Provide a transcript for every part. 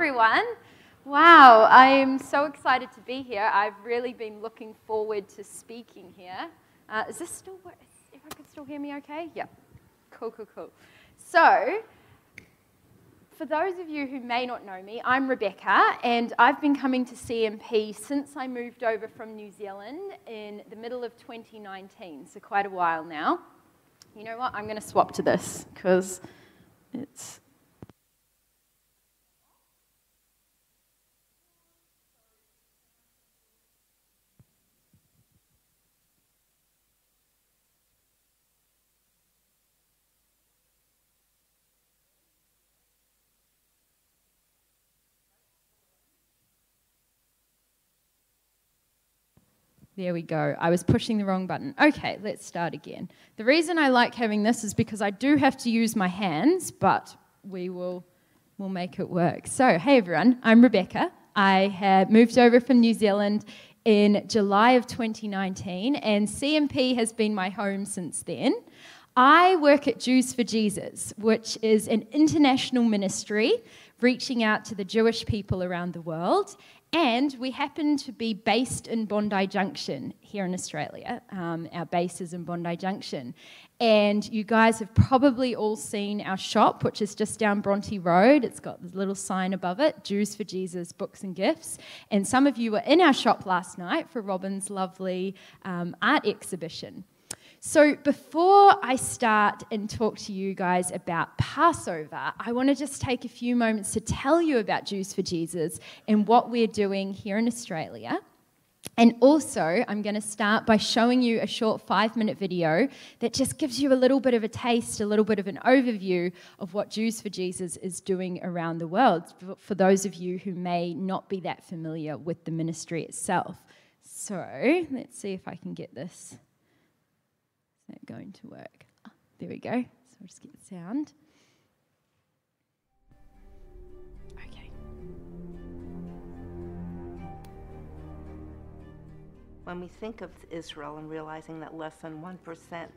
everyone. Wow, I am so excited to be here. I've really been looking forward to speaking here. Uh, is this still, is everyone can still hear me okay? Yeah. Cool, cool, cool. So, for those of you who may not know me, I'm Rebecca, and I've been coming to CMP since I moved over from New Zealand in the middle of 2019, so quite a while now. You know what? I'm going to swap to this because it's There we go. I was pushing the wrong button. Okay, let's start again. The reason I like having this is because I do have to use my hands, but we will we'll make it work. So, hey everyone, I'm Rebecca. I have moved over from New Zealand in July of 2019, and CMP has been my home since then. I work at Jews for Jesus, which is an international ministry reaching out to the Jewish people around the world. And we happen to be based in Bondi Junction here in Australia. Um, our base is in Bondi Junction. And you guys have probably all seen our shop, which is just down Bronte Road. It's got this little sign above it Jews for Jesus Books and Gifts. And some of you were in our shop last night for Robin's lovely um, art exhibition. So, before I start and talk to you guys about Passover, I want to just take a few moments to tell you about Jews for Jesus and what we're doing here in Australia. And also, I'm going to start by showing you a short five minute video that just gives you a little bit of a taste, a little bit of an overview of what Jews for Jesus is doing around the world for those of you who may not be that familiar with the ministry itself. So, let's see if I can get this that going to work? Oh, there we go. So I'll just get the sound. Okay. When we think of Israel and realizing that less than 1%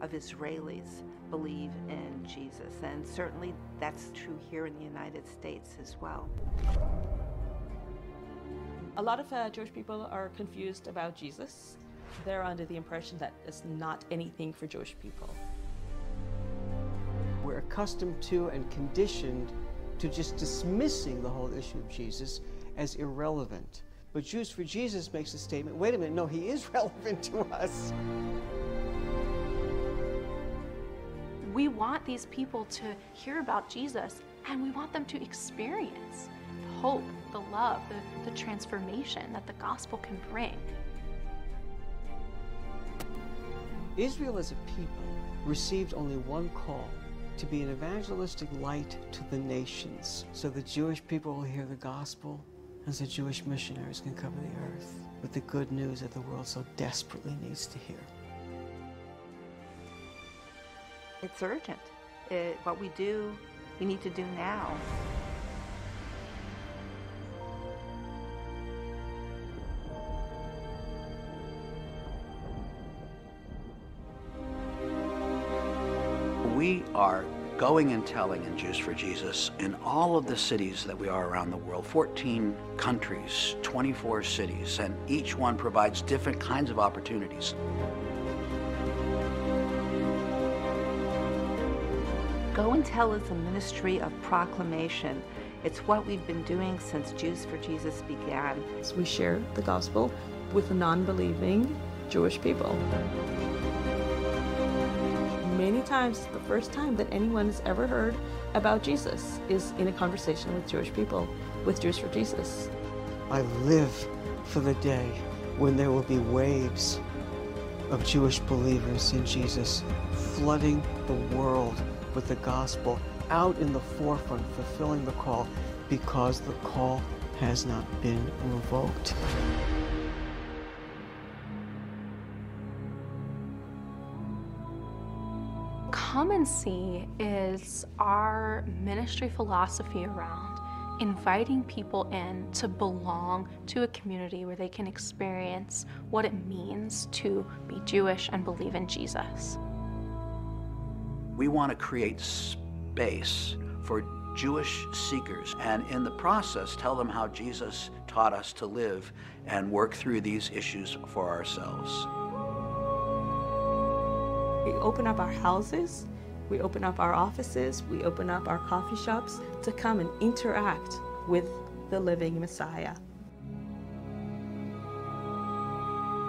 of Israelis believe in Jesus, and certainly that's true here in the United States as well. A lot of uh, Jewish people are confused about Jesus they're under the impression that it's not anything for Jewish people. We're accustomed to and conditioned to just dismissing the whole issue of Jesus as irrelevant. But Jews for Jesus makes a statement wait a minute, no, he is relevant to us. We want these people to hear about Jesus and we want them to experience the hope, the love, the, the transformation that the gospel can bring. Israel as a people received only one call to be an evangelistic light to the nations so the Jewish people will hear the gospel and so Jewish missionaries can cover the earth with the good news that the world so desperately needs to hear. It's urgent. It, what we do, we need to do now. We are going and telling in Jews for Jesus in all of the cities that we are around the world 14 countries, 24 cities, and each one provides different kinds of opportunities. Go and Tell is a ministry of proclamation. It's what we've been doing since Jews for Jesus began. So we share the gospel with non believing Jewish people times the first time that anyone has ever heard about Jesus is in a conversation with Jewish people, with Jews for Jesus. I live for the day when there will be waves of Jewish believers in Jesus flooding the world with the gospel out in the forefront, fulfilling the call because the call has not been revoked. Come and See is our ministry philosophy around inviting people in to belong to a community where they can experience what it means to be Jewish and believe in Jesus. We want to create space for Jewish seekers, and in the process, tell them how Jesus taught us to live and work through these issues for ourselves. We open up our houses, we open up our offices, we open up our coffee shops to come and interact with the living Messiah.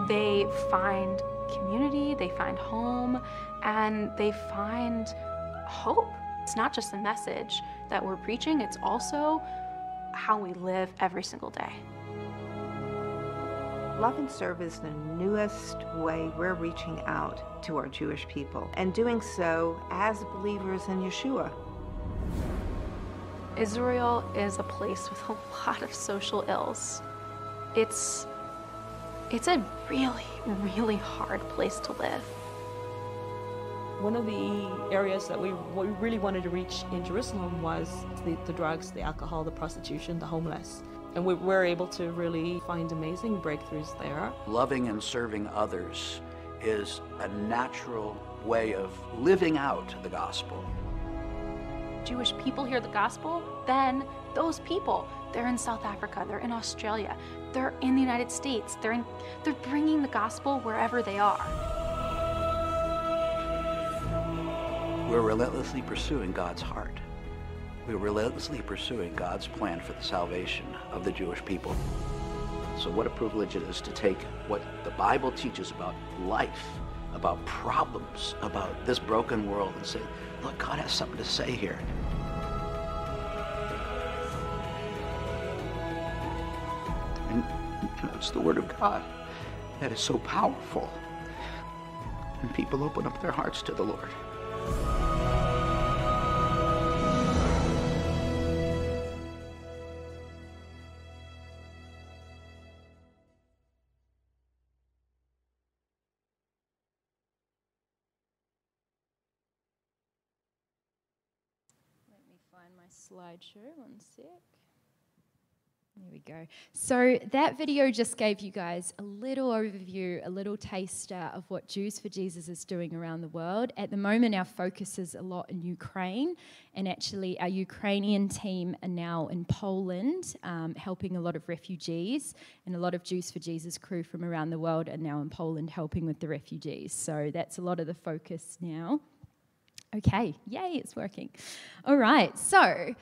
They find community, they find home, and they find hope. It's not just the message that we're preaching, it's also how we live every single day. Love and Serve is the newest way we're reaching out to our Jewish people and doing so as believers in Yeshua. Israel is a place with a lot of social ills. It's it's a really, really hard place to live. One of the areas that we, we really wanted to reach in Jerusalem was the, the drugs, the alcohol, the prostitution, the homeless. And we were able to really find amazing breakthroughs there. Loving and serving others is a natural way of living out the gospel. Jewish people hear the gospel, then those people, they're in South Africa, they're in Australia, they're in the United States, they're, in, they're bringing the gospel wherever they are. We're relentlessly pursuing God's heart. We're relentlessly pursuing God's plan for the salvation of the Jewish people. So, what a privilege it is to take what the Bible teaches about life, about problems, about this broken world, and say, look, God has something to say here. And it's the Word of God that is so powerful. And people open up their hearts to the Lord. Slideshow. One sec. There we go. So, that video just gave you guys a little overview, a little taster of what Jews for Jesus is doing around the world. At the moment, our focus is a lot in Ukraine, and actually, our Ukrainian team are now in Poland um, helping a lot of refugees, and a lot of Jews for Jesus crew from around the world are now in Poland helping with the refugees. So, that's a lot of the focus now. Okay, yay, it's working. All right, so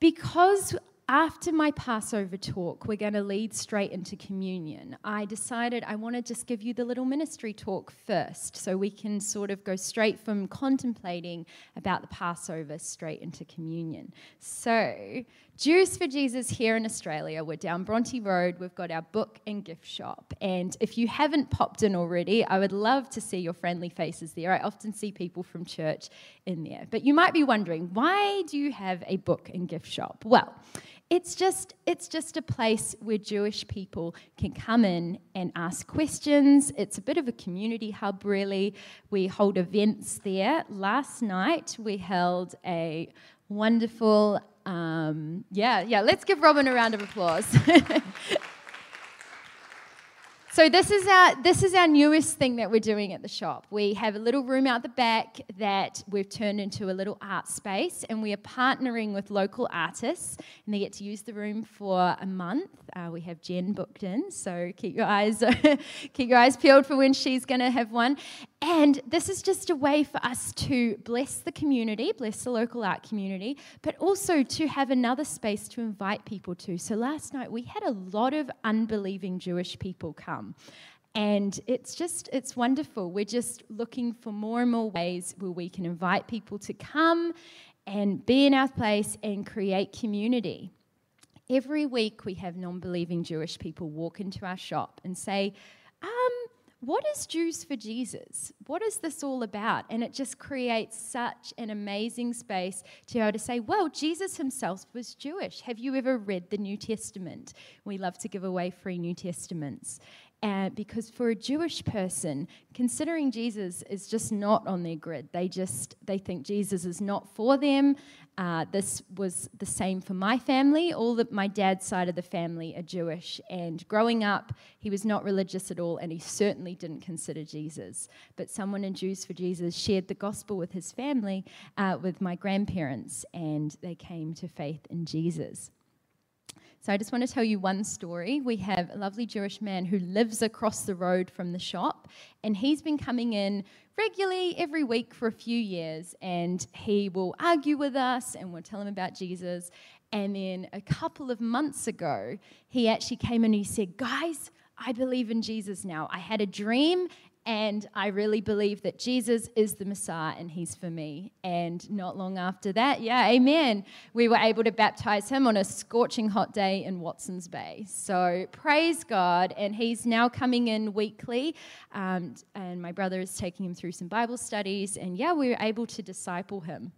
because after my Passover talk, we're going to lead straight into communion. I decided I want to just give you the little ministry talk first so we can sort of go straight from contemplating about the Passover straight into communion. So, Jews for Jesus here in Australia, we're down Bronte Road, we've got our book and gift shop. And if you haven't popped in already, I would love to see your friendly faces there. I often see people from church in there. But you might be wondering, why do you have a book and gift shop? Well, it's just it's just a place where Jewish people can come in and ask questions. It's a bit of a community hub really. We hold events there. Last night we held a wonderful um, yeah, yeah, let's give Robin a round of applause. So this is our this is our newest thing that we're doing at the shop. We have a little room out the back that we've turned into a little art space, and we are partnering with local artists, and they get to use the room for a month. Uh, we have Jen booked in, so keep your eyes keep your eyes peeled for when she's going to have one. And this is just a way for us to bless the community, bless the local art community, but also to have another space to invite people to. So last night we had a lot of unbelieving Jewish people come. And it's just, it's wonderful. We're just looking for more and more ways where we can invite people to come and be in our place and create community. Every week we have non believing Jewish people walk into our shop and say, um, what is Jews for Jesus? What is this all about? And it just creates such an amazing space to be able to say, well, Jesus himself was Jewish. Have you ever read the New Testament? We love to give away free New Testaments. And because for a Jewish person, considering Jesus is just not on their grid. They just they think Jesus is not for them. Uh, this was the same for my family. All the, my dad's side of the family are Jewish, and growing up, he was not religious at all, and he certainly didn't consider Jesus. But someone in Jews for Jesus shared the gospel with his family, uh, with my grandparents, and they came to faith in Jesus. So I just want to tell you one story. We have a lovely Jewish man who lives across the road from the shop, and he's been coming in regularly every week for a few years, and he will argue with us and we'll tell him about Jesus. And then a couple of months ago, he actually came and he said, Guys, I believe in Jesus now. I had a dream and I really believe that Jesus is the Messiah and he's for me. And not long after that, yeah, amen, we were able to baptize him on a scorching hot day in Watson's Bay. So praise God. And he's now coming in weekly. Um, and my brother is taking him through some Bible studies. And yeah, we were able to disciple him.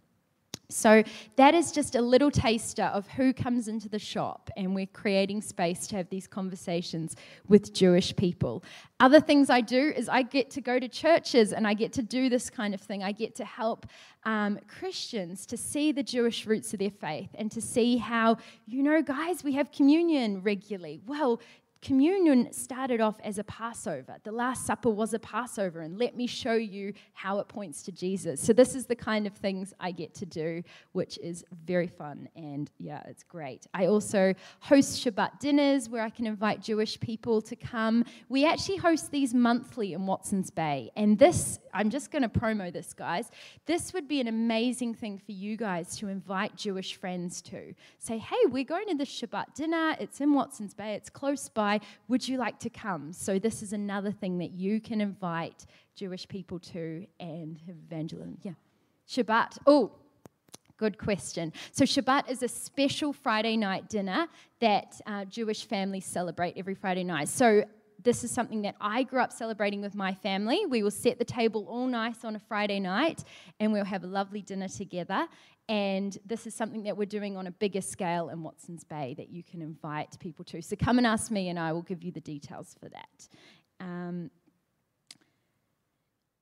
So, that is just a little taster of who comes into the shop, and we're creating space to have these conversations with Jewish people. Other things I do is I get to go to churches and I get to do this kind of thing. I get to help um, Christians to see the Jewish roots of their faith and to see how, you know, guys, we have communion regularly. Well, communion started off as a Passover. The Last Supper was a Passover, and let me show you how it points to Jesus. So, this is the kind of things I get to do, which is very fun, and yeah, it's great. I also host Shabbat dinners where I can invite Jewish people to come. We actually host these monthly in Watson's Bay, and this, I'm just going to promo this, guys. This would be an amazing thing for you guys to invite Jewish friends to. Say, hey, we're going to this Shabbat dinner, it's in Watson's Bay, it's close by would you like to come? So, this is another thing that you can invite Jewish people to and evangelism. Yeah. Shabbat. Oh, Good question. So, Shabbat is a special Friday night dinner that uh, Jewish families celebrate every Friday night. So, this is something that I grew up celebrating with my family. We will set the table all nice on a Friday night and we'll have a lovely dinner together. And this is something that we're doing on a bigger scale in Watson's Bay that you can invite people to. So come and ask me, and I will give you the details for that. Um,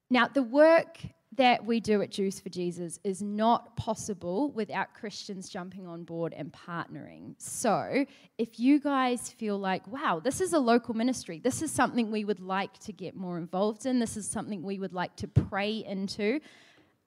now, the work that we do at Jews for Jesus is not possible without Christians jumping on board and partnering. So, if you guys feel like, wow, this is a local ministry, this is something we would like to get more involved in, this is something we would like to pray into,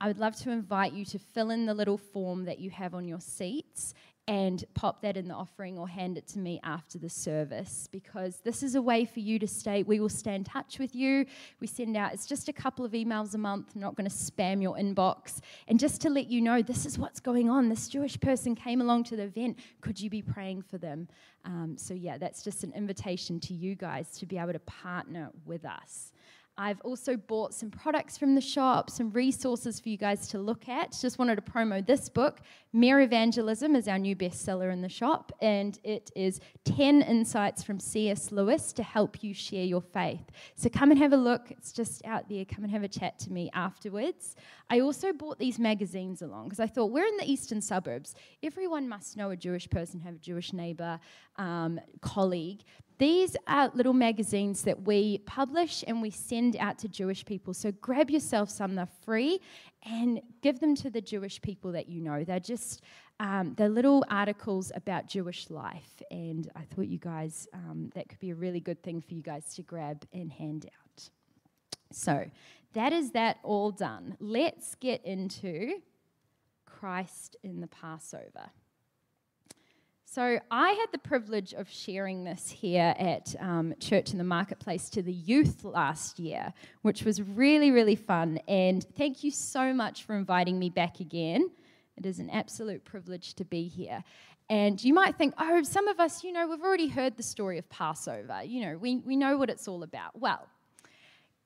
I would love to invite you to fill in the little form that you have on your seats and pop that in the offering or hand it to me after the service because this is a way for you to stay. We will stay in touch with you. We send out, it's just a couple of emails a month. I'm not going to spam your inbox. And just to let you know, this is what's going on. This Jewish person came along to the event. Could you be praying for them? Um, so, yeah, that's just an invitation to you guys to be able to partner with us. I've also bought some products from the shop, some resources for you guys to look at. Just wanted to promo this book. Mere Evangelism is our new bestseller in the shop, and it is 10 insights from C.S. Lewis to help you share your faith. So come and have a look. It's just out there. Come and have a chat to me afterwards. I also bought these magazines along because I thought we're in the eastern suburbs. Everyone must know a Jewish person, have a Jewish neighbor, um, colleague. These are little magazines that we publish and we send out to Jewish people. So grab yourself some, they're free, and give them to the Jewish people that you know. They're just um, they're little articles about Jewish life, and I thought you guys um, that could be a really good thing for you guys to grab and hand out. So that is that all done. Let's get into Christ in the Passover. So, I had the privilege of sharing this here at um, Church in the Marketplace to the youth last year, which was really, really fun. And thank you so much for inviting me back again. It is an absolute privilege to be here. And you might think, oh, some of us, you know, we've already heard the story of Passover. You know, we, we know what it's all about. Well,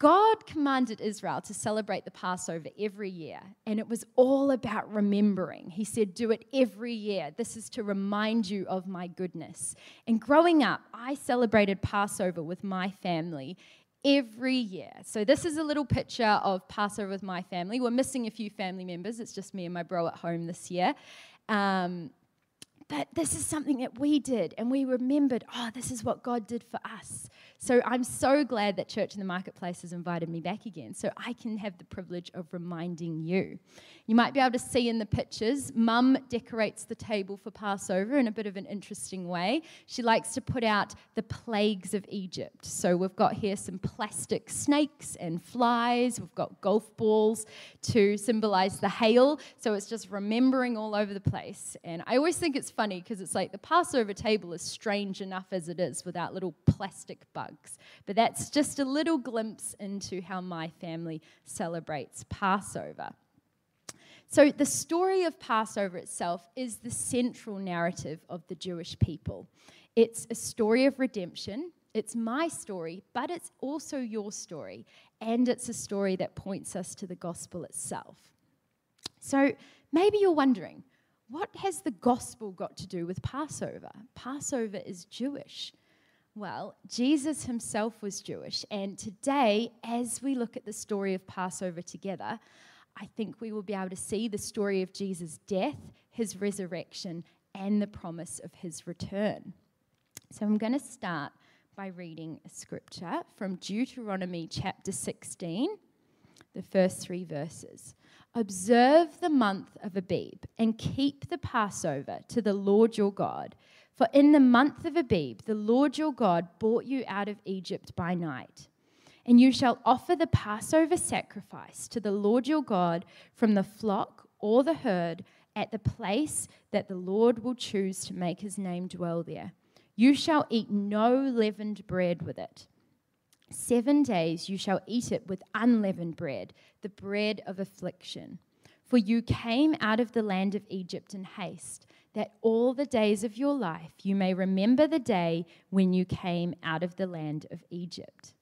God commanded Israel to celebrate the Passover every year, and it was all about remembering. He said, Do it every year. This is to remind you of my goodness. And growing up, I celebrated Passover with my family every year. So, this is a little picture of Passover with my family. We're missing a few family members, it's just me and my bro at home this year. Um, but this is something that we did, and we remembered, oh, this is what God did for us. So I'm so glad that Church in the Marketplace has invited me back again so I can have the privilege of reminding you. You might be able to see in the pictures, Mum decorates the table for Passover in a bit of an interesting way. She likes to put out the plagues of Egypt. So we've got here some plastic snakes and flies, we've got golf balls to symbolize the hail. So it's just remembering all over the place. And I always think it's funny because it's like the Passover table is strange enough as it is without little plastic bugs But that's just a little glimpse into how my family celebrates Passover. So, the story of Passover itself is the central narrative of the Jewish people. It's a story of redemption. It's my story, but it's also your story. And it's a story that points us to the gospel itself. So, maybe you're wondering what has the gospel got to do with Passover? Passover is Jewish. Well, Jesus himself was Jewish, and today, as we look at the story of Passover together, I think we will be able to see the story of Jesus' death, his resurrection, and the promise of his return. So I'm going to start by reading a scripture from Deuteronomy chapter 16, the first three verses. Observe the month of Abib and keep the Passover to the Lord your God for in the month of Abib, the Lord your God brought you out of Egypt by night. And you shall offer the Passover sacrifice to the Lord your God from the flock or the herd at the place that the Lord will choose to make his name dwell there. You shall eat no leavened bread with it. Seven days you shall eat it with unleavened bread, the bread of affliction. For you came out of the land of Egypt in haste that all the days of your life you may remember the day when you came out of the land of Egypt.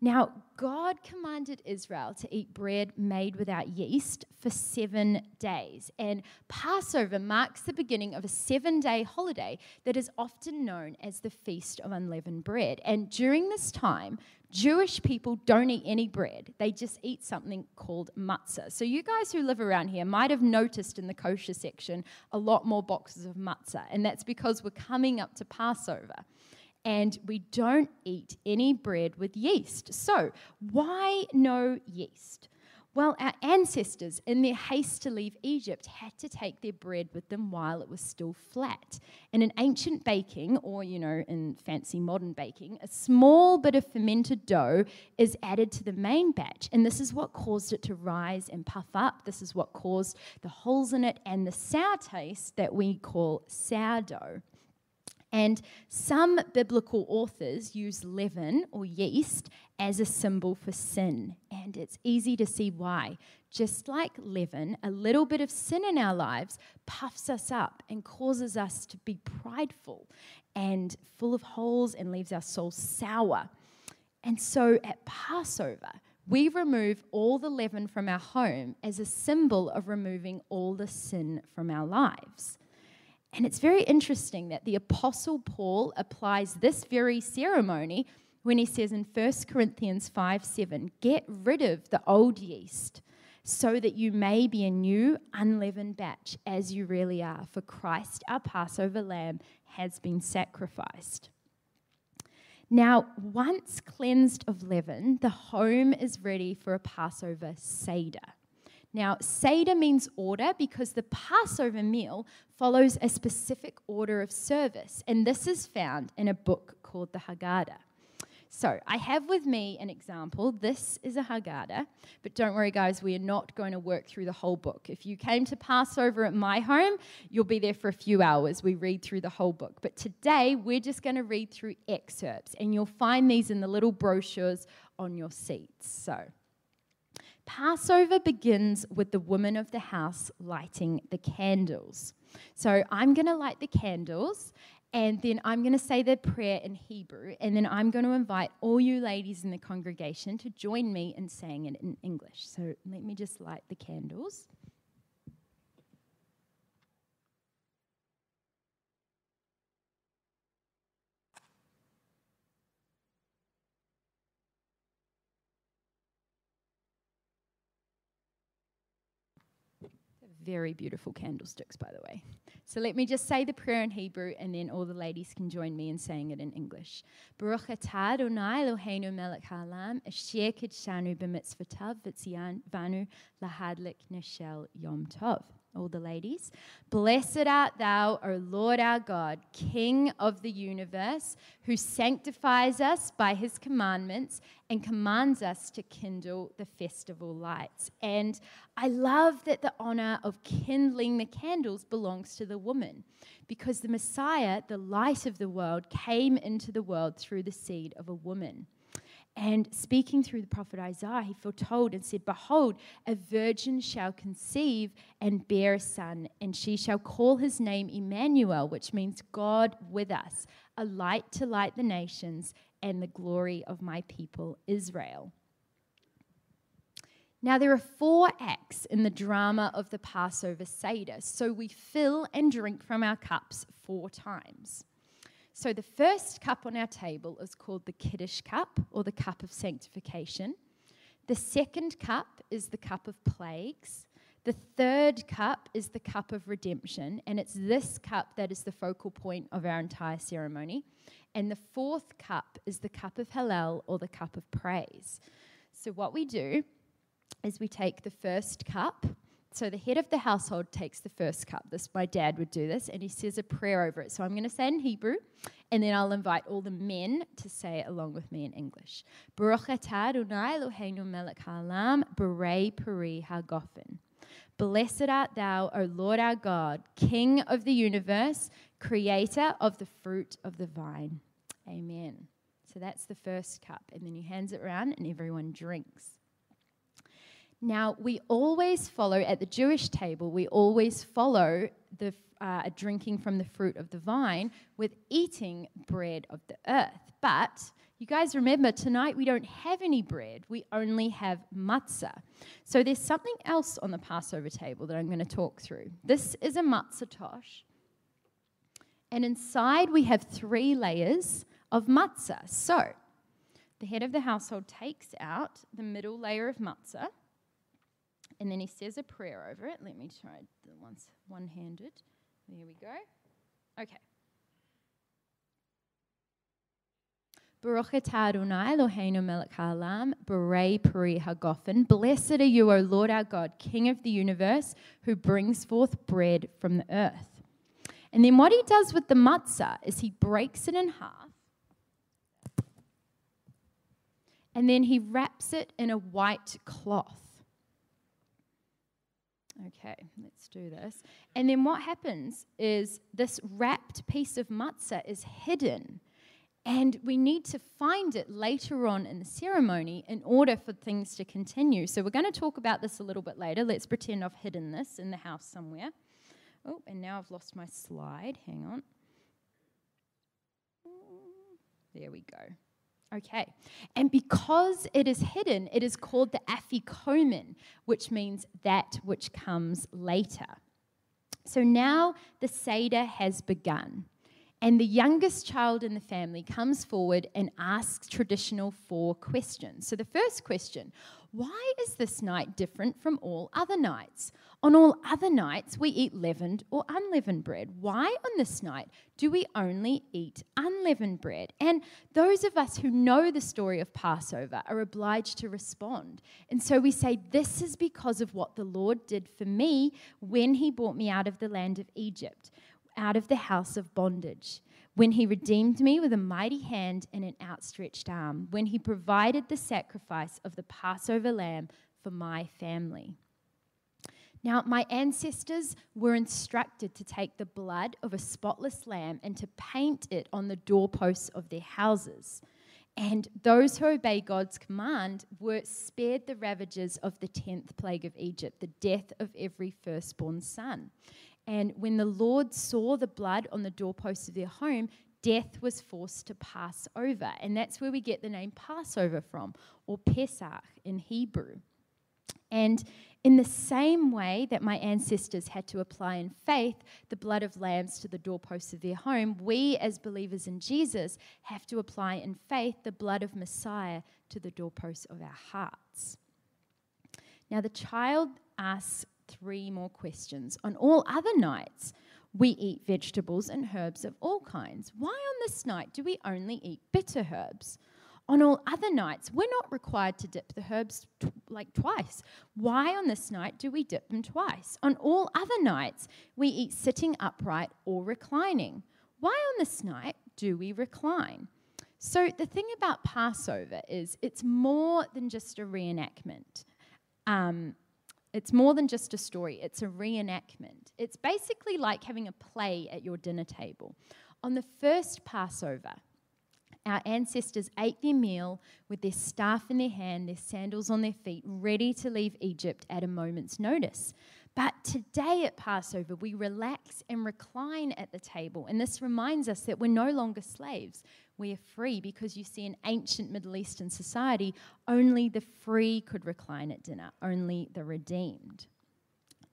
Now, God commanded Israel to eat bread made without yeast for seven days. And Passover marks the beginning of a seven day holiday that is often known as the Feast of Unleavened Bread. And during this time, Jewish people don't eat any bread, they just eat something called matzah. So, you guys who live around here might have noticed in the kosher section a lot more boxes of matzah, and that's because we're coming up to Passover and we don't eat any bread with yeast. So, why no yeast? Well, our ancestors, in their haste to leave Egypt, had to take their bread with them while it was still flat. And in ancient baking, or you know, in fancy modern baking, a small bit of fermented dough is added to the main batch, and this is what caused it to rise and puff up. This is what caused the holes in it and the sour taste that we call sourdough. And some biblical authors use leaven or yeast as a symbol for sin. And it's easy to see why. Just like leaven, a little bit of sin in our lives puffs us up and causes us to be prideful and full of holes and leaves our soul sour. And so at Passover, we remove all the leaven from our home as a symbol of removing all the sin from our lives. And it's very interesting that the Apostle Paul applies this very ceremony when he says in 1 Corinthians 5 7, get rid of the old yeast so that you may be a new unleavened batch as you really are. For Christ, our Passover lamb, has been sacrificed. Now, once cleansed of leaven, the home is ready for a Passover Seder. Now, Seder means order because the Passover meal follows a specific order of service, and this is found in a book called the Haggadah. So, I have with me an example. This is a Haggadah, but don't worry, guys, we are not going to work through the whole book. If you came to Passover at my home, you'll be there for a few hours. We read through the whole book. But today, we're just going to read through excerpts, and you'll find these in the little brochures on your seats. So, Passover begins with the woman of the house lighting the candles. So I'm going to light the candles and then I'm going to say the prayer in Hebrew, and then I'm going to invite all you ladies in the congregation to join me in saying it in English. So let me just light the candles. Very beautiful candlesticks, by the way. So let me just say the prayer in Hebrew, and then all the ladies can join me in saying it in English. Baruch atah Adonai Eloheinu melech haolam, asher kidshanu b'mitzvotav v'tziyanu lahadlik neshel yom tov all the ladies. Blessed art thou, O Lord our God, King of the universe, who sanctifies us by his commandments and commands us to kindle the festival lights. And I love that the honor of kindling the candles belongs to the woman, because the Messiah, the light of the world, came into the world through the seed of a woman. And speaking through the prophet Isaiah, he foretold and said, Behold, a virgin shall conceive and bear a son, and she shall call his name Emmanuel, which means God with us, a light to light the nations and the glory of my people Israel. Now, there are four acts in the drama of the Passover Seder, so we fill and drink from our cups four times. So the first cup on our table is called the Kiddush cup or the cup of sanctification. The second cup is the cup of plagues. The third cup is the cup of redemption, and it's this cup that is the focal point of our entire ceremony. And the fourth cup is the cup of Hallel or the cup of praise. So, what we do is we take the first cup so the head of the household takes the first cup. This my dad would do this, and he says a prayer over it. So I'm going to say in Hebrew, and then I'll invite all the men to say it along with me in English. Baruch atah Adonai Eloheinu melech haolam berei peri hagofen. Blessed art thou, O Lord our God, King of the universe, creator of the fruit of the vine. Amen. So that's the first cup. And then he hands it around and everyone drinks. Now, we always follow, at the Jewish table, we always follow the uh, drinking from the fruit of the vine with eating bread of the earth. But you guys remember, tonight we don't have any bread, we only have matzah. So there's something else on the Passover table that I'm going to talk through. This is a matzah tosh. And inside we have three layers of matzah. So the head of the household takes out the middle layer of matzah and then he says a prayer over it. Let me try the ones one handed. There we go. Okay. Baruch Adonai Eloheinu melech haolam, berei peri hagofen. Blessed are you, O Lord our God, King of the universe, who brings forth bread from the earth. And then what he does with the matzah is he breaks it in half, and then he wraps it in a white cloth. Okay, let's do this. And then what happens is this wrapped piece of matzah is hidden. And we need to find it later on in the ceremony in order for things to continue. So we're going to talk about this a little bit later. Let's pretend I've hidden this in the house somewhere. Oh, and now I've lost my slide. Hang on. There we go. Okay. And because it is hidden, it is called the afikomen, which means that which comes later. So now the Seder has begun. And the youngest child in the family comes forward and asks traditional four questions. So the first question why is this night different from all other nights? On all other nights, we eat leavened or unleavened bread. Why on this night do we only eat unleavened bread? And those of us who know the story of Passover are obliged to respond. And so we say, This is because of what the Lord did for me when he brought me out of the land of Egypt, out of the house of bondage when he redeemed me with a mighty hand and an outstretched arm, when he provided the sacrifice of the Passover lamb for my family. Now, my ancestors were instructed to take the blood of a spotless lamb and to paint it on the doorposts of their houses. And those who obey God's command were spared the ravages of the 10th plague of Egypt, the death of every firstborn son. And when the Lord saw the blood on the doorposts of their home, death was forced to pass over. And that's where we get the name Passover from, or Pesach in Hebrew. And in the same way that my ancestors had to apply in faith the blood of lambs to the doorposts of their home, we as believers in Jesus have to apply in faith the blood of Messiah to the doorposts of our hearts. Now, the child asks three more questions. On all other nights, we eat vegetables and herbs of all kinds. Why on this night do we only eat bitter herbs? On all other nights, we're not required to dip the herbs t- like twice. Why on this night do we dip them twice? On all other nights, we eat sitting upright or reclining. Why on this night do we recline? So, the thing about Passover is it's more than just a reenactment. Um, it's more than just a story, it's a reenactment. It's basically like having a play at your dinner table. On the first Passover, our ancestors ate their meal with their staff in their hand, their sandals on their feet, ready to leave Egypt at a moment's notice. But today at Passover, we relax and recline at the table. And this reminds us that we're no longer slaves. We are free because you see, in ancient Middle Eastern society, only the free could recline at dinner, only the redeemed.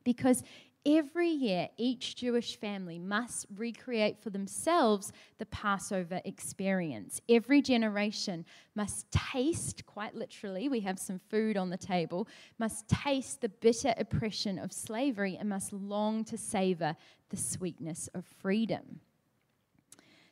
Because every year, each Jewish family must recreate for themselves the Passover experience. Every generation must taste, quite literally, we have some food on the table, must taste the bitter oppression of slavery and must long to savor the sweetness of freedom.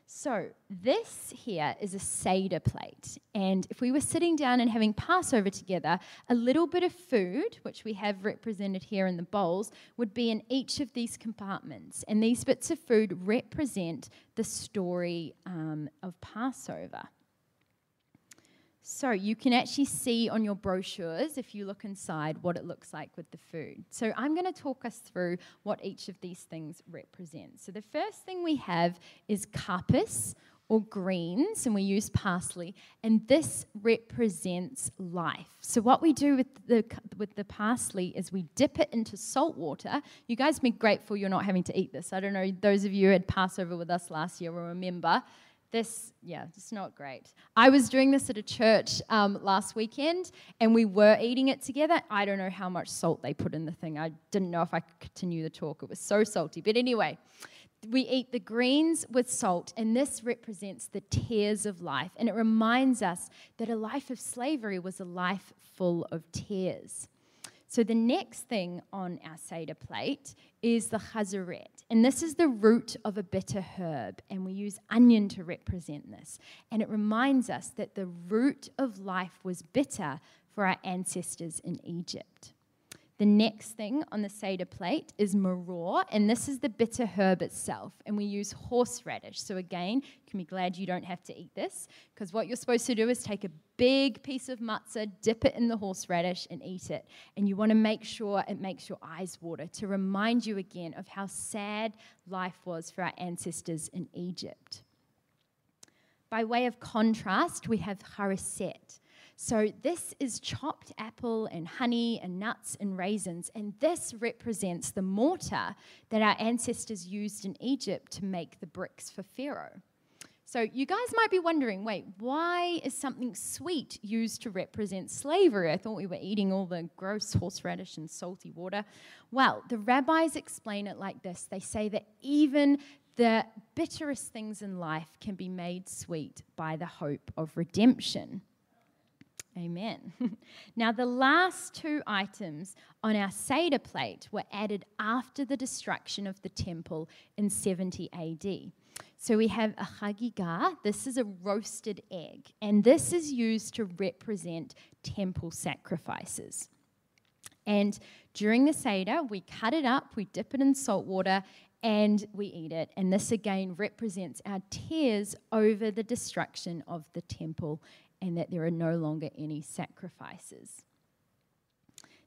So, this here is a Seder plate. And if we were sitting down and having Passover together, a little bit of food, which we have represented here in the bowls, would be in each of these compartments. And these bits of food represent the story um, of Passover. So you can actually see on your brochures, if you look inside, what it looks like with the food. So I'm going to talk us through what each of these things represents. So the first thing we have is karpas or greens, and we use parsley, and this represents life. So what we do with the with the parsley is we dip it into salt water. You guys be grateful you're not having to eat this. I don't know those of you who had Passover with us last year will remember this, yeah, it's not great. I was doing this at a church um, last weekend and we were eating it together. I don't know how much salt they put in the thing. I didn't know if I could continue the talk. It was so salty. But anyway, we eat the greens with salt, and this represents the tears of life. And it reminds us that a life of slavery was a life full of tears. So the next thing on our Seder plate is the chazaret. And this is the root of a bitter herb. And we use onion to represent this. And it reminds us that the root of life was bitter for our ancestors in Egypt. The next thing on the Seder plate is maror, and this is the bitter herb itself. And we use horseradish. So, again, you can be glad you don't have to eat this, because what you're supposed to do is take a big piece of matzah, dip it in the horseradish, and eat it. And you want to make sure it makes your eyes water to remind you again of how sad life was for our ancestors in Egypt. By way of contrast, we have charoset. So, this is chopped apple and honey and nuts and raisins, and this represents the mortar that our ancestors used in Egypt to make the bricks for Pharaoh. So, you guys might be wondering wait, why is something sweet used to represent slavery? I thought we were eating all the gross horseradish and salty water. Well, the rabbis explain it like this they say that even the bitterest things in life can be made sweet by the hope of redemption. Amen. now, the last two items on our Seder plate were added after the destruction of the temple in 70 AD. So we have a chagigah. This is a roasted egg, and this is used to represent temple sacrifices. And during the Seder, we cut it up, we dip it in salt water, and we eat it. And this again represents our tears over the destruction of the temple and that there are no longer any sacrifices.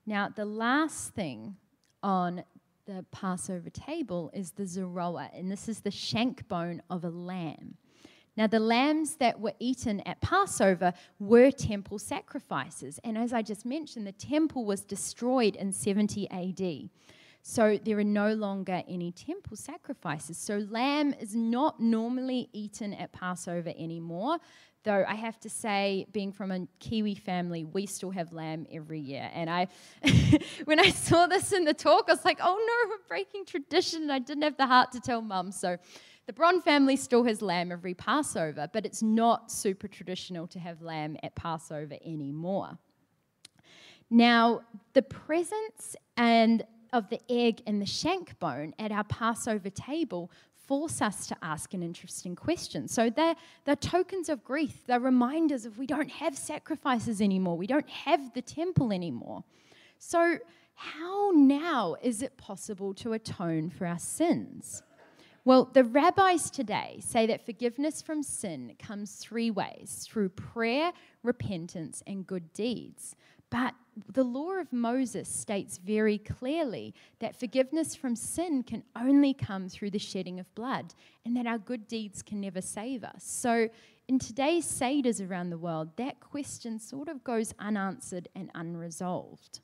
Now, the last thing on the Passover table is the zeroah, and this is the shank bone of a lamb. Now, the lambs that were eaten at Passover were temple sacrifices. And as I just mentioned, the temple was destroyed in 70 AD. So there are no longer any temple sacrifices. So lamb is not normally eaten at Passover anymore. Though I have to say, being from a Kiwi family, we still have lamb every year. And I, when I saw this in the talk, I was like, oh no, we're breaking tradition. And I didn't have the heart to tell mum. So the Bron family still has lamb every Passover, but it's not super traditional to have lamb at Passover anymore. Now, the presence and of the egg and the shank bone at our Passover table force us to ask an interesting question. So they're, they're tokens of grief. They're reminders of we don't have sacrifices anymore. We don't have the temple anymore. So, how now is it possible to atone for our sins? Well, the rabbis today say that forgiveness from sin comes three ways through prayer, repentance, and good deeds. But the law of Moses states very clearly that forgiveness from sin can only come through the shedding of blood and that our good deeds can never save us. So, in today's Seder's around the world, that question sort of goes unanswered and unresolved.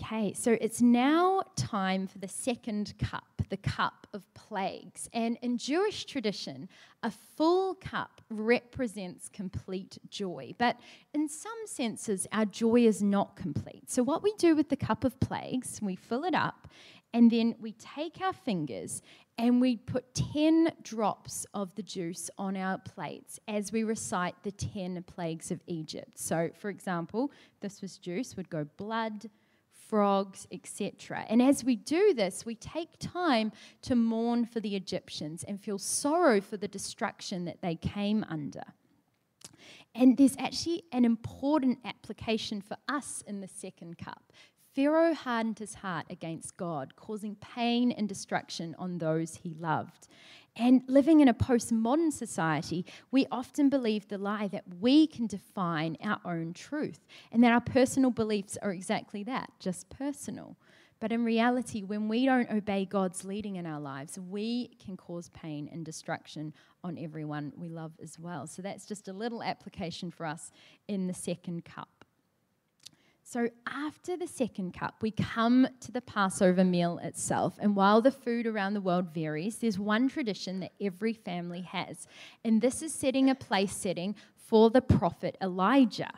Okay, so it's now time for the second cup, the cup of plagues. And in Jewish tradition, a full cup represents complete joy. But in some senses, our joy is not complete. So, what we do with the cup of plagues, we fill it up, and then we take our fingers and we put 10 drops of the juice on our plates as we recite the 10 plagues of Egypt. So, for example, this was juice, would go blood frogs, etc. And as we do this, we take time to mourn for the Egyptians and feel sorrow for the destruction that they came under. And there's actually an important application for us in the second cup. Pharaoh hardened his heart against God, causing pain and destruction on those he loved. And living in a postmodern society, we often believe the lie that we can define our own truth and that our personal beliefs are exactly that, just personal. But in reality, when we don't obey God's leading in our lives, we can cause pain and destruction on everyone we love as well. So that's just a little application for us in the second cup. So, after the second cup, we come to the Passover meal itself. And while the food around the world varies, there's one tradition that every family has. And this is setting a place setting for the prophet Elijah.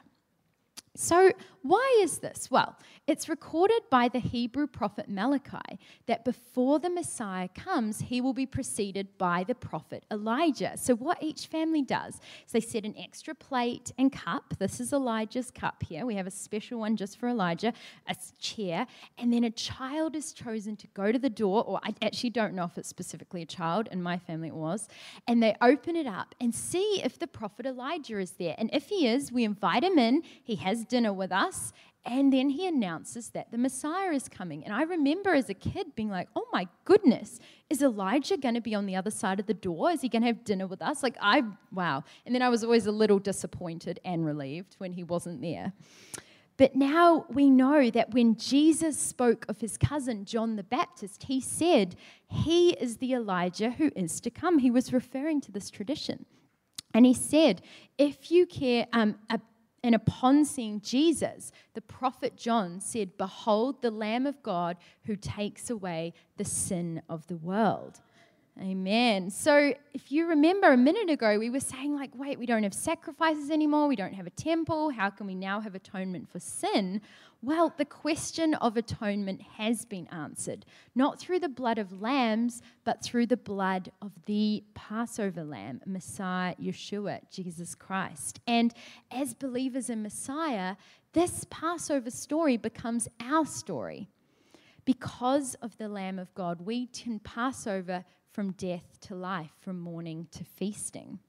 So, why is this? Well, it's recorded by the Hebrew prophet Malachi that before the Messiah comes, he will be preceded by the prophet Elijah. So, what each family does is they set an extra plate and cup. This is Elijah's cup here. We have a special one just for Elijah, a chair, and then a child is chosen to go to the door, or I actually don't know if it's specifically a child. In my family, it was. And they open it up and see if the prophet Elijah is there. And if he is, we invite him in. He has dinner with us. And then he announces that the Messiah is coming. And I remember as a kid being like, oh my goodness, is Elijah going to be on the other side of the door? Is he going to have dinner with us? Like, I, wow. And then I was always a little disappointed and relieved when he wasn't there. But now we know that when Jesus spoke of his cousin John the Baptist, he said, He is the Elijah who is to come. He was referring to this tradition. And he said, If you care, um, and upon seeing Jesus, the prophet John said, Behold the Lamb of God who takes away the sin of the world. Amen. So, if you remember a minute ago, we were saying, like, wait, we don't have sacrifices anymore. We don't have a temple. How can we now have atonement for sin? Well, the question of atonement has been answered, not through the blood of lambs, but through the blood of the Passover lamb, Messiah Yeshua, Jesus Christ. And as believers in Messiah, this Passover story becomes our story. Because of the Lamb of God, we can pass over from death to life, from mourning to feasting.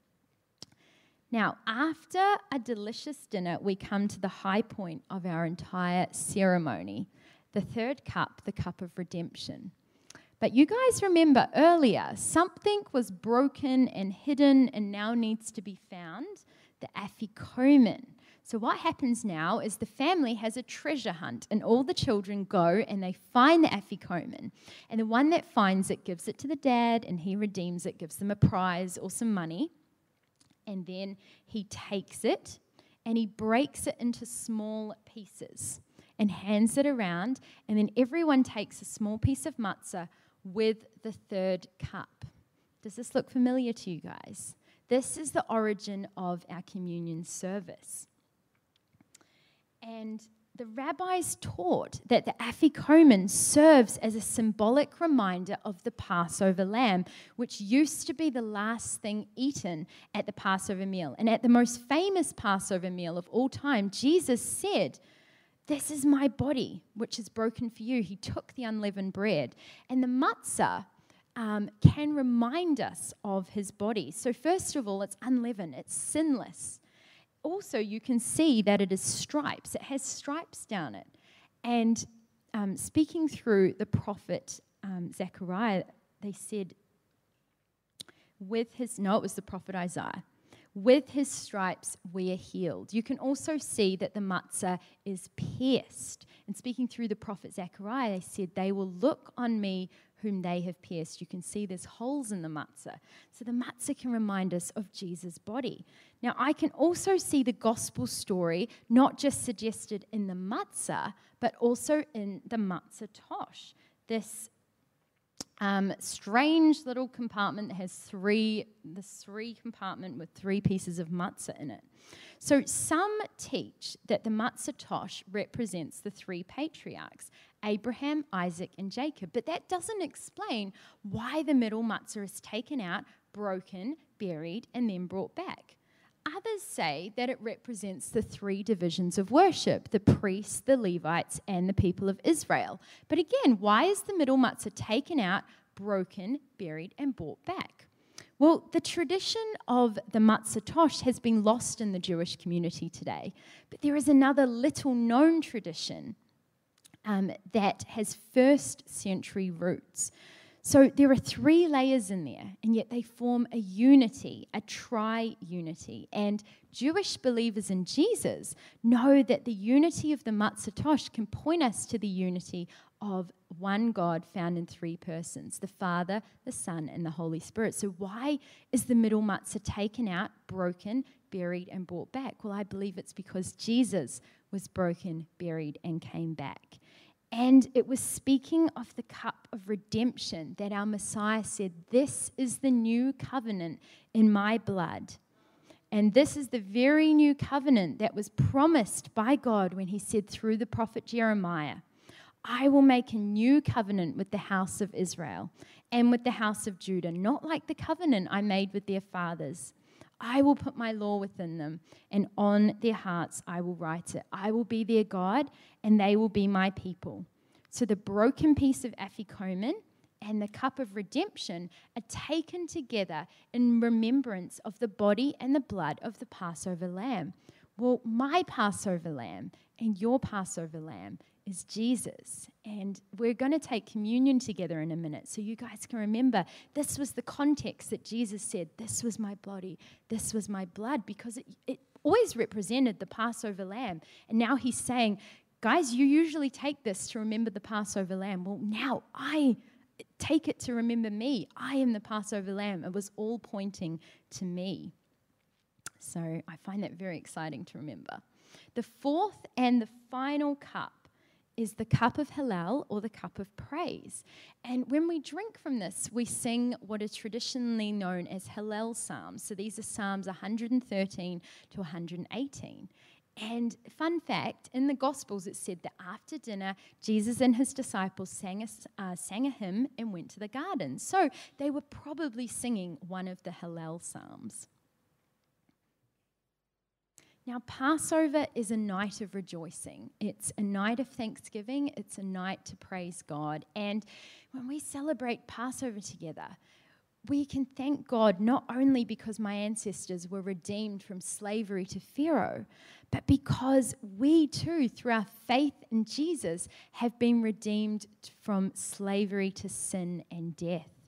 Now, after a delicious dinner, we come to the high point of our entire ceremony the third cup, the cup of redemption. But you guys remember earlier, something was broken and hidden and now needs to be found the afikomen. So, what happens now is the family has a treasure hunt, and all the children go and they find the afikomen. And the one that finds it gives it to the dad, and he redeems it, gives them a prize or some money. And then he takes it and he breaks it into small pieces and hands it around. And then everyone takes a small piece of matzah with the third cup. Does this look familiar to you guys? This is the origin of our communion service. And the rabbis taught that the afikomen serves as a symbolic reminder of the Passover lamb, which used to be the last thing eaten at the Passover meal. And at the most famous Passover meal of all time, Jesus said, This is my body, which is broken for you. He took the unleavened bread. And the matzah um, can remind us of his body. So, first of all, it's unleavened, it's sinless. Also, you can see that it is stripes, it has stripes down it. And um, speaking through the prophet um, Zechariah, they said, with his, no, it was the prophet Isaiah. With his stripes we are healed. You can also see that the matzah is pierced. And speaking through the prophet Zechariah, they said, They will look on me whom they have pierced. You can see there's holes in the matzah. So the matzah can remind us of Jesus' body. Now, I can also see the gospel story not just suggested in the matzah, but also in the matzah tosh. This um, strange little compartment that has three, the three compartment with three pieces of matzah in it. So some teach that the matzah tosh represents the three patriarchs, Abraham, Isaac, and Jacob. But that doesn't explain why the middle matzah is taken out, broken, buried, and then brought back. Others say that it represents the three divisions of worship the priests, the Levites, and the people of Israel. But again, why is the middle matzah taken out, broken, buried, and brought back? Well, the tradition of the matzah tosh has been lost in the Jewish community today. But there is another little known tradition um, that has first century roots. So there are three layers in there, and yet they form a unity, a tri unity. And Jewish believers in Jesus know that the unity of the Matzah Tosh can point us to the unity of one God found in three persons the Father, the Son, and the Holy Spirit. So, why is the middle matzah taken out, broken, buried, and brought back? Well, I believe it's because Jesus was broken, buried, and came back. And it was speaking of the cup of redemption that our Messiah said, This is the new covenant in my blood. And this is the very new covenant that was promised by God when he said through the prophet Jeremiah, I will make a new covenant with the house of Israel and with the house of Judah, not like the covenant I made with their fathers. I will put my law within them, and on their hearts I will write it. I will be their God, and they will be my people. So the broken piece of afikomen and the cup of redemption are taken together in remembrance of the body and the blood of the Passover lamb. Well, my Passover lamb and your Passover lamb is Jesus. And we're going to take communion together in a minute so you guys can remember this was the context that Jesus said, This was my body, this was my blood, because it, it always represented the Passover lamb. And now he's saying, Guys, you usually take this to remember the Passover lamb. Well, now I take it to remember me. I am the Passover lamb. It was all pointing to me. So I find that very exciting to remember. The fourth and the final cup is the cup of Hallel or the cup of praise. And when we drink from this, we sing what is traditionally known as Hallel Psalms. So these are Psalms 113 to 118. And fun fact, in the Gospels, it said that after dinner, Jesus and his disciples sang a, uh, sang a hymn and went to the garden. So they were probably singing one of the Hallel Psalms. Now, Passover is a night of rejoicing. It's a night of thanksgiving. It's a night to praise God. And when we celebrate Passover together, we can thank God not only because my ancestors were redeemed from slavery to Pharaoh, but because we too, through our faith in Jesus, have been redeemed from slavery to sin and death.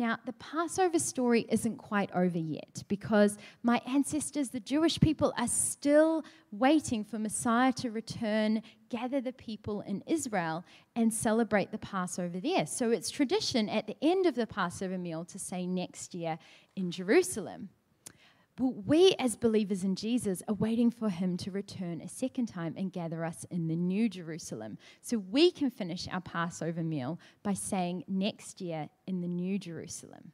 Now, the Passover story isn't quite over yet because my ancestors, the Jewish people, are still waiting for Messiah to return, gather the people in Israel, and celebrate the Passover there. So it's tradition at the end of the Passover meal to say next year in Jerusalem. But we, as believers in Jesus, are waiting for him to return a second time and gather us in the new Jerusalem. So we can finish our Passover meal by saying next year in the new Jerusalem.